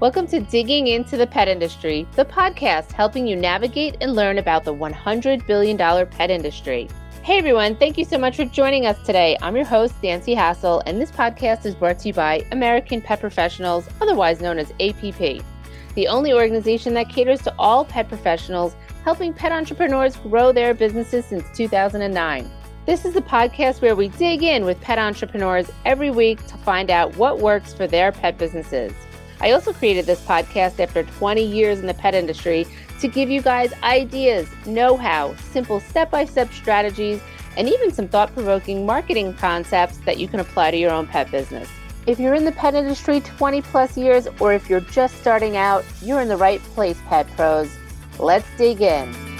Welcome to Digging into the Pet Industry, the podcast helping you navigate and learn about the $100 billion pet industry. Hey everyone, thank you so much for joining us today. I'm your host, Nancy Hassel, and this podcast is brought to you by American Pet Professionals, otherwise known as APP, the only organization that caters to all pet professionals, helping pet entrepreneurs grow their businesses since 2009. This is the podcast where we dig in with pet entrepreneurs every week to find out what works for their pet businesses. I also created this podcast after 20 years in the pet industry to give you guys ideas, know how, simple step by step strategies, and even some thought provoking marketing concepts that you can apply to your own pet business. If you're in the pet industry 20 plus years, or if you're just starting out, you're in the right place, Pet Pros. Let's dig in.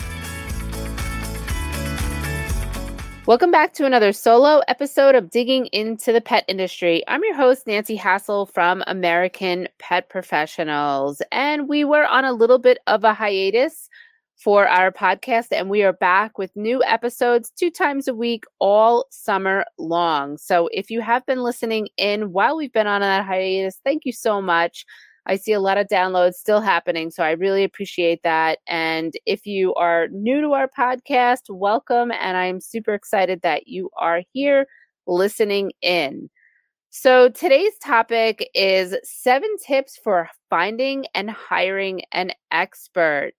Welcome back to another solo episode of Digging into the Pet Industry. I'm your host, Nancy Hassel from American Pet Professionals. And we were on a little bit of a hiatus for our podcast, and we are back with new episodes two times a week all summer long. So if you have been listening in while we've been on that hiatus, thank you so much. I see a lot of downloads still happening. So I really appreciate that. And if you are new to our podcast, welcome. And I'm super excited that you are here listening in. So today's topic is seven tips for finding and hiring an expert.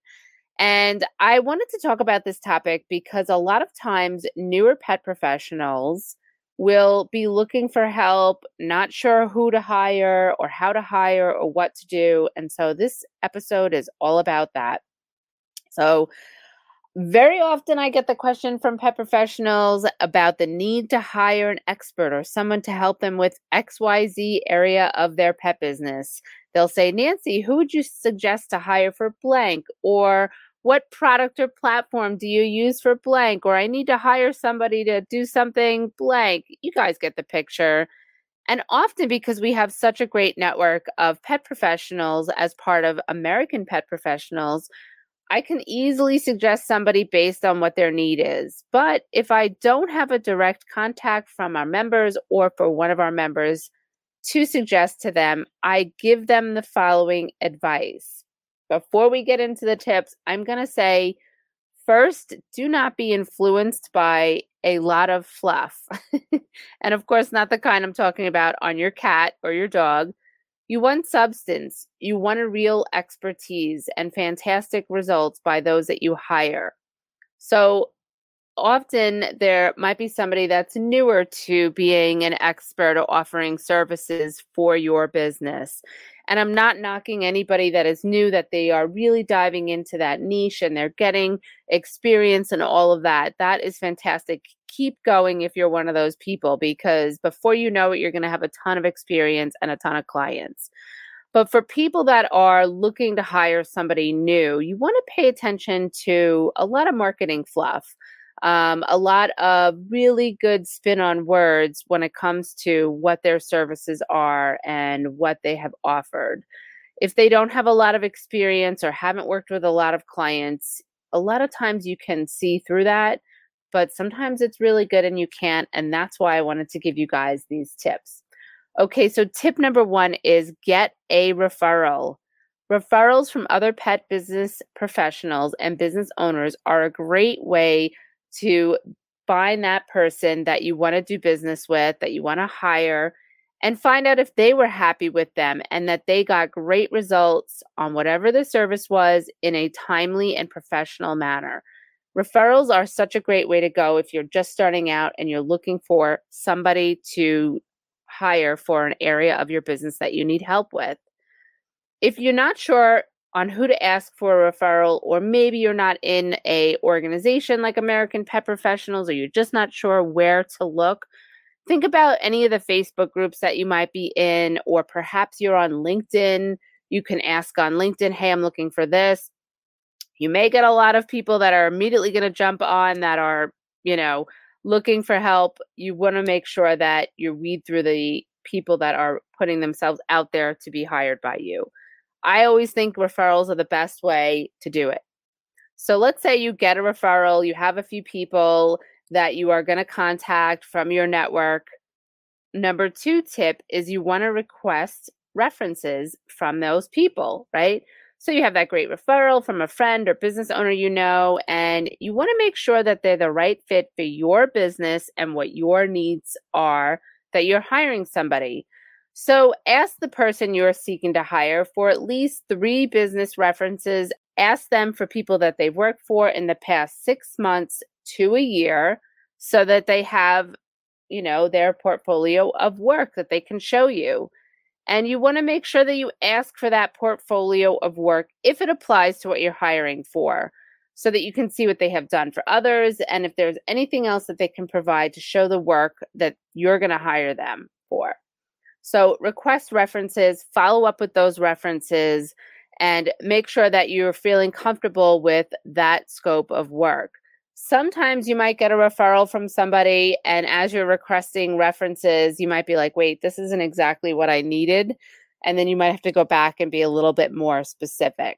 And I wanted to talk about this topic because a lot of times newer pet professionals will be looking for help, not sure who to hire or how to hire or what to do. And so this episode is all about that. So, very often I get the question from pet professionals about the need to hire an expert or someone to help them with XYZ area of their pet business. They'll say, Nancy, who would you suggest to hire for blank? Or what product or platform do you use for blank? Or i need to hire somebody to do something blank. You guys get the picture. And often because we have such a great network of pet professionals as part of american pet professionals i can easily suggest somebody based on what their need is. But if i don't have a direct contact from our members or for one of our members to suggest to them i give them the following advice before we get into the tips, I'm going to say first, do not be influenced by a lot of fluff. and of course, not the kind I'm talking about on your cat or your dog. You want substance, you want a real expertise and fantastic results by those that you hire. So, often there might be somebody that's newer to being an expert or offering services for your business. And I'm not knocking anybody that is new that they are really diving into that niche and they're getting experience and all of that. That is fantastic. Keep going if you're one of those people because before you know it, you're going to have a ton of experience and a ton of clients. But for people that are looking to hire somebody new, you want to pay attention to a lot of marketing fluff um, a lot of really good spin on words when it comes to what their services are and what they have offered. If they don't have a lot of experience or haven't worked with a lot of clients, a lot of times you can see through that, but sometimes it's really good and you can't. And that's why I wanted to give you guys these tips. Okay, so tip number one is get a referral. Referrals from other pet business professionals and business owners are a great way to find that person that you want to do business with, that you want to hire, and find out if they were happy with them and that they got great results on whatever the service was in a timely and professional manner. Referrals are such a great way to go if you're just starting out and you're looking for somebody to hire for an area of your business that you need help with. If you're not sure on who to ask for a referral or maybe you're not in a organization like American Pet Professionals or you're just not sure where to look think about any of the Facebook groups that you might be in or perhaps you're on LinkedIn. You can ask on LinkedIn hey I'm looking for this. You may get a lot of people that are immediately going to jump on that are you know looking for help. You want to make sure that you read through the people that are putting themselves out there to be hired by you I always think referrals are the best way to do it. So let's say you get a referral, you have a few people that you are going to contact from your network. number two tip is you want to request references from those people, right? So you have that great referral from a friend or business owner you know, and you want to make sure that they're the right fit for your business and what your needs are that you're hiring somebody. So ask the person you're seeking to hire for at least three business references. Ask them for people that they've worked for in the past six months to a year so that they have, you know, their portfolio of work that they can show you. And you want to make sure that you ask for that portfolio of work if it applies to what you're hiring for, so that you can see what they have done for others and if there's anything else that they can provide to show the work that you're going to hire them for. So, request references, follow up with those references, and make sure that you're feeling comfortable with that scope of work. Sometimes you might get a referral from somebody, and as you're requesting references, you might be like, wait, this isn't exactly what I needed. And then you might have to go back and be a little bit more specific.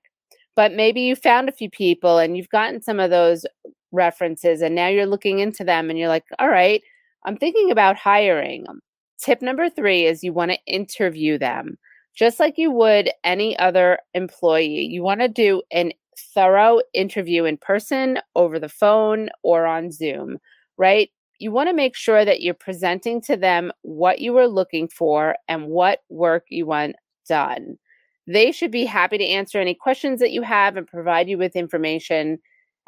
But maybe you found a few people and you've gotten some of those references, and now you're looking into them and you're like, all right, I'm thinking about hiring them. Tip number three is you want to interview them just like you would any other employee. You want to do an thorough interview in person, over the phone, or on Zoom, right? You want to make sure that you're presenting to them what you are looking for and what work you want done. They should be happy to answer any questions that you have and provide you with information.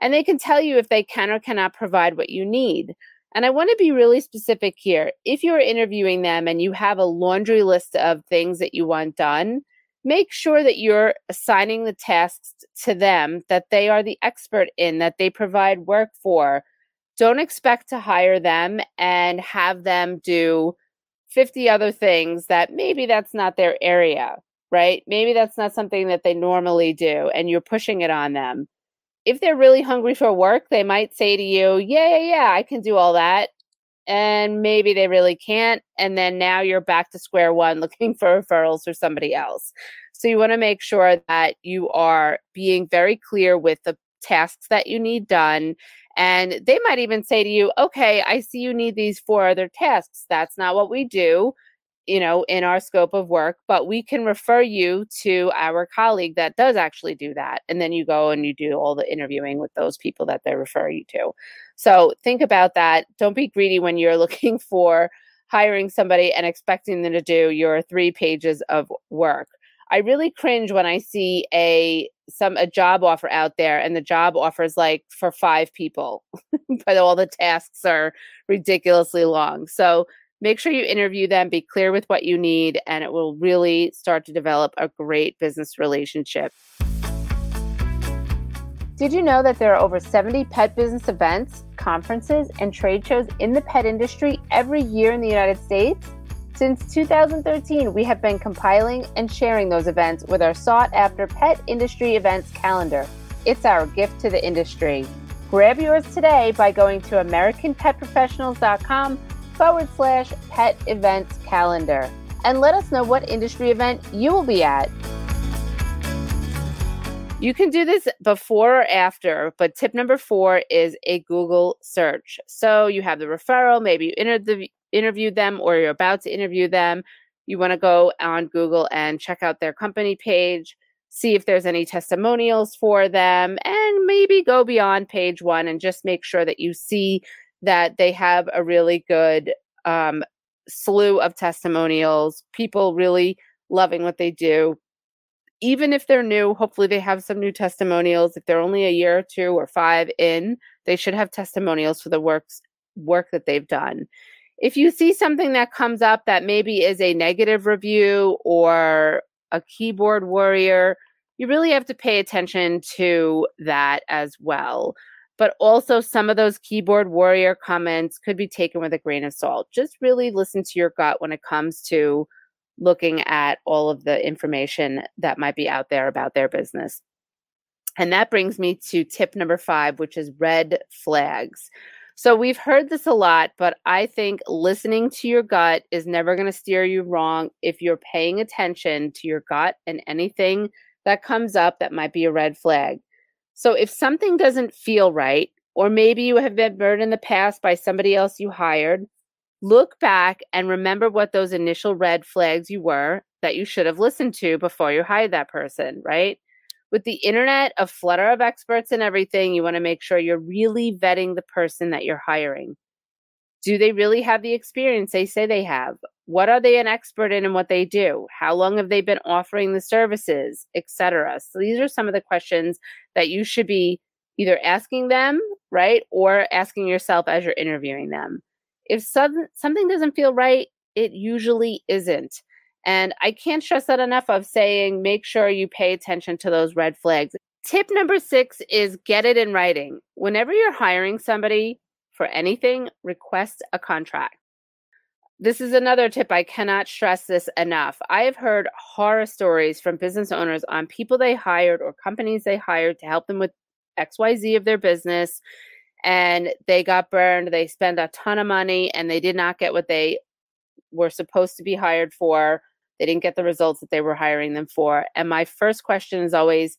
And they can tell you if they can or cannot provide what you need. And I want to be really specific here. If you're interviewing them and you have a laundry list of things that you want done, make sure that you're assigning the tasks to them that they are the expert in, that they provide work for. Don't expect to hire them and have them do 50 other things that maybe that's not their area, right? Maybe that's not something that they normally do and you're pushing it on them. If they're really hungry for work, they might say to you, Yeah, yeah, yeah, I can do all that and maybe they really can't and then now you're back to square one looking for referrals for somebody else. So you want to make sure that you are being very clear with the tasks that you need done and they might even say to you okay i see you need these four other tasks. That's not what we do you know in our scope of work but we can refer you to our colleague that does actually do that and then you go and you do all the interviewing with those people that they refer you to so think about that. Don't be greedy when you're looking for hiring somebody and expecting them to do your three pages of work. I really cringe when I see a some a job offer out there and the job offers like for five people, but all the tasks are ridiculously long. So make sure you interview them, be clear with what you need, and it will really start to develop a great business relationship. Did you know that there are over 70 pet business events, conferences, and trade shows in the pet industry every year in the United States? Since 2013, we have been compiling and sharing those events with our sought after pet industry events calendar. It's our gift to the industry. Grab yours today by going to AmericanPetProfessionals.com forward slash pet events calendar and let us know what industry event you will be at. You can do this before or after, but tip number four is a Google search. So you have the referral, maybe you inter- interviewed them or you're about to interview them. You want to go on Google and check out their company page, see if there's any testimonials for them, and maybe go beyond page one and just make sure that you see that they have a really good um, slew of testimonials, people really loving what they do even if they're new, hopefully they have some new testimonials. If they're only a year or two or five in, they should have testimonials for the works work that they've done. If you see something that comes up that maybe is a negative review or a keyboard warrior, you really have to pay attention to that as well. But also, some of those keyboard warrior comments could be taken with a grain of salt. Just really listen to your gut when it comes to looking at all of the information that might be out there about their business. And that brings me to tip number five, which is red flags. So we've heard this a lot, but I think listening to your gut is never going to steer you wrong if you're paying attention to your gut and anything that comes up that might be a red flag. So if something doesn't feel right, or maybe you have been burned in the past by somebody else you hired, look back and remember what those initial red flags you were that you should have listened to before you hired that person, right? With the internet, a flutter of experts and everything, you want to make sure you're really vetting the person that you're hiring. Do they really have the experience they say they have? What are they an expert in and what they do? How long have they been offering the services, etc. So these are some of the questions that you should be either asking them, right, or asking yourself as you're interviewing them. If some, something doesn't feel right, it usually isn't. And I can't stress that enough of saying make sure you pay attention to those red flags. Tip number six is get it in writing. Whenever you're hiring somebody for anything, request a contract. This is another tip. I cannot stress this enough. I have heard horror stories from business owners on people they hired or companies they hired to help them with XYZ of their business and they got burned. They spent a ton of money and they did not get what they were supposed to be hired for. They didn't get the results that they were hiring them for. And my first question is always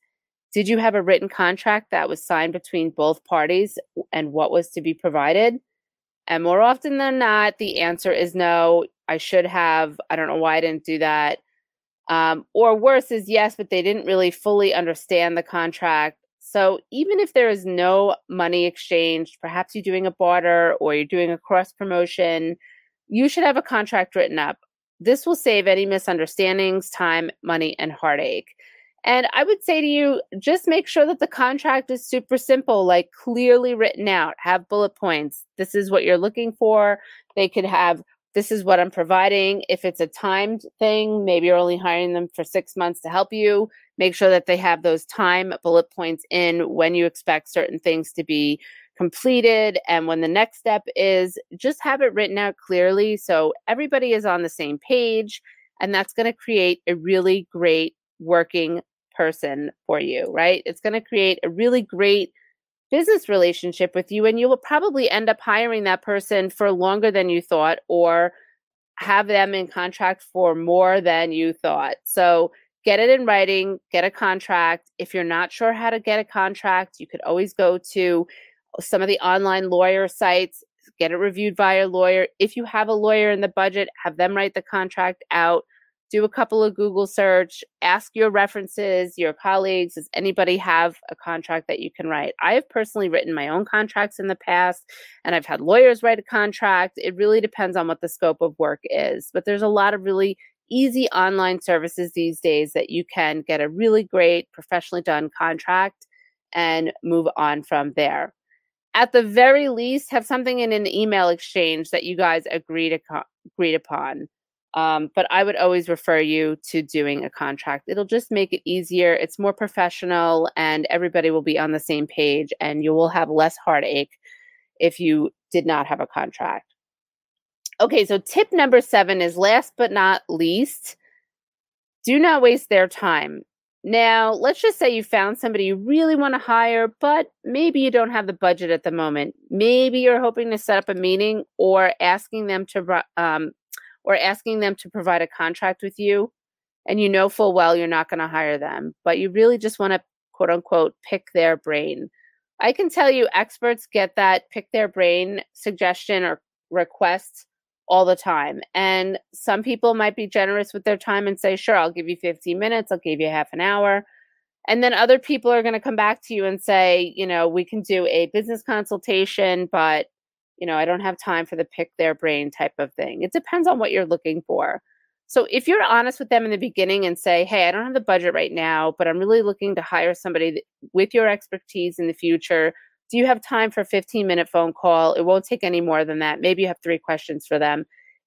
Did you have a written contract that was signed between both parties and what was to be provided? And more often than not, the answer is no. I should have. I don't know why I didn't do that. Um, or worse is yes, but they didn't really fully understand the contract. So even if there is no money exchanged, perhaps you're doing a barter or you're doing a cross promotion, you should have a contract written up. This will save any misunderstandings, time, money, and heartache. And I would say to you, just make sure that the contract is super simple, like clearly written out, have bullet points. This is what you're looking for. They could have, this is what I'm providing. If it's a timed thing, maybe you're only hiring them for six months to help you. Make sure that they have those time bullet points in when you expect certain things to be completed and when the next step is just have it written out clearly so everybody is on the same page and that's going to create a really great working person for you right it's going to create a really great business relationship with you and you will probably end up hiring that person for longer than you thought or have them in contract for more than you thought so get it in writing get a contract if you're not sure how to get a contract you could always go to some of the online lawyer sites, get it reviewed by a lawyer. If you have a lawyer in the budget, have them write the contract out. Do a couple of Google search, ask your references, your colleagues, does anybody have a contract that you can write? I have personally written my own contracts in the past and I've had lawyers write a contract. It really depends on what the scope of work is, but there's a lot of really easy online services these days that you can get a really great professionally done contract and move on from there at the very least have something in an email exchange that you guys agreed agreed upon um, but i would always refer you to doing a contract. It'll just make it easier it's more professional and everybody will be on the same page and you will have less heartache if you did not have a contract. Okay so tip number seven is last but not least do not waste their time. Now, let's just say you found somebody you really want to hire, but maybe you don't have the budget at the moment. Maybe you're hoping to set up a meeting or asking them to um, or asking them to provide a contract with you, and you know full well you're not going to hire them, but you really just want to quote unquote pick their brain. I can tell you experts get that pick their brain suggestion or request all the time. And some people might be generous with their time and say, sure, I'll give you 15 minutes, I'll give you half an hour. And then other people are going to come back to you and say, you know, we can do a business consultation, but, you know, I don't have time for the pick their brain type of thing. It depends on what you're looking for. So if you're honest with them in the beginning and say, hey, I don't have the budget right now, but I'm really looking to hire somebody with your expertise in the future do you have time for a 15 minute phone call? It won't take any more than that. Maybe you have three questions for them.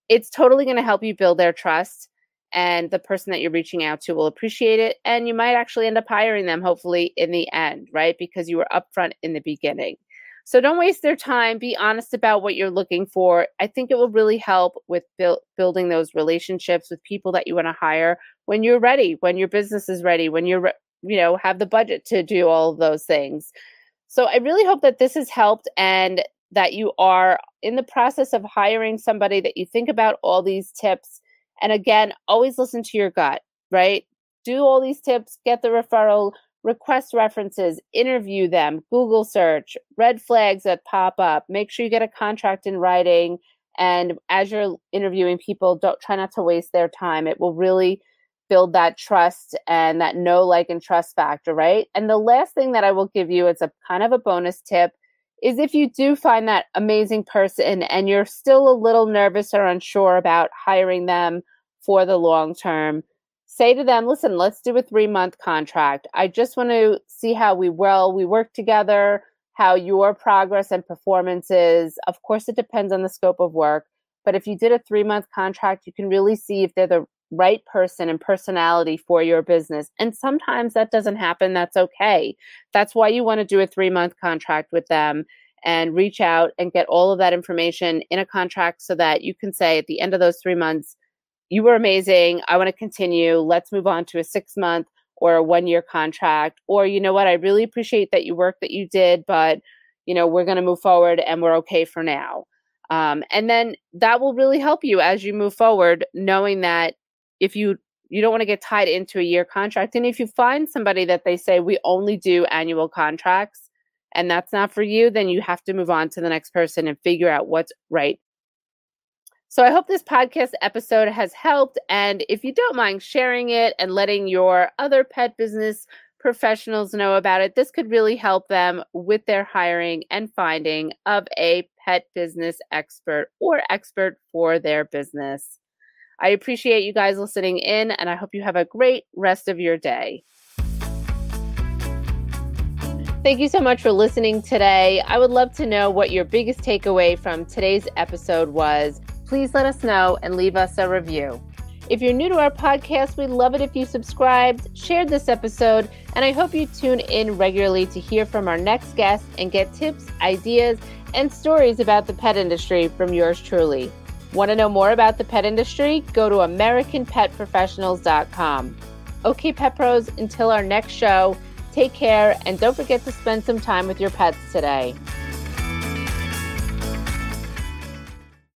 It's totally going to help you build their trust. And the person that you're reaching out to will appreciate it. And you might actually end up hiring them, hopefully, in the end, right? Because you were upfront in the beginning. So don't waste their time. Be honest about what you're looking for. I think it will really help with build, building those relationships with people that you want to hire when you're ready, when your business is ready, when you're, you know, have the budget to do all of those things. So I really hope that this has helped and that you are in the process of hiring somebody that you think about all these tips. And again, always listen to your gut, right? Do all these tips, get the referral, request references, interview them, Google search, red flags that pop up, make sure you get a contract in writing, And as you're interviewing people, don't try not to waste their time. It will really build that trust and that know, like, and trust factor, right? And the last thing that I will give you, it's a kind of a bonus tip, is if you do find that amazing person and you're still a little nervous or unsure about hiring them for the long term, say to them, listen, let's do a three month contract. I just want to see how we will, we work together, how your progress and performance is. Of course, it depends on the scope of work. But if you did a three month contract, you can really see if they're the right person and personality for your business. And sometimes that doesn't happen. That's okay. That's why you want to do a three month contract with them and reach out and get all of that information in a contract so that you can say at the end of those three months, you were amazing. I want to continue. Let's move on to a six month or a one year contract. Or, you know what, I really appreciate that you work that you did, but, you know, we're going to move forward and we're okay for now. Um, and then that will really help you as you move forward, knowing that if you you don't want to get tied into a year contract and if you find somebody that they say we only do annual contracts and that's not for you then you have to move on to the next person and figure out what's right so I hope this podcast episode has helped. And if you don't mind sharing it and letting your other pet business professionals know about it, this could really help them with their hiring and finding of a pet business expert or expert for their business. I appreciate you guys listening in, and I hope you have a great rest of your day. Thank you so much for listening today. I would love to know what your biggest takeaway from today's episode was. Please let us know and leave us a review. If you're new to our podcast, we'd love it if you subscribed, shared this episode, and I hope you tune in regularly to hear from our next guest and get tips, ideas, and stories about the pet industry from yours truly. Want to know more about the pet industry? Go to AmericanPetProfessionals.com. Okay, Pet Pros, until our next show, take care and don't forget to spend some time with your pets today.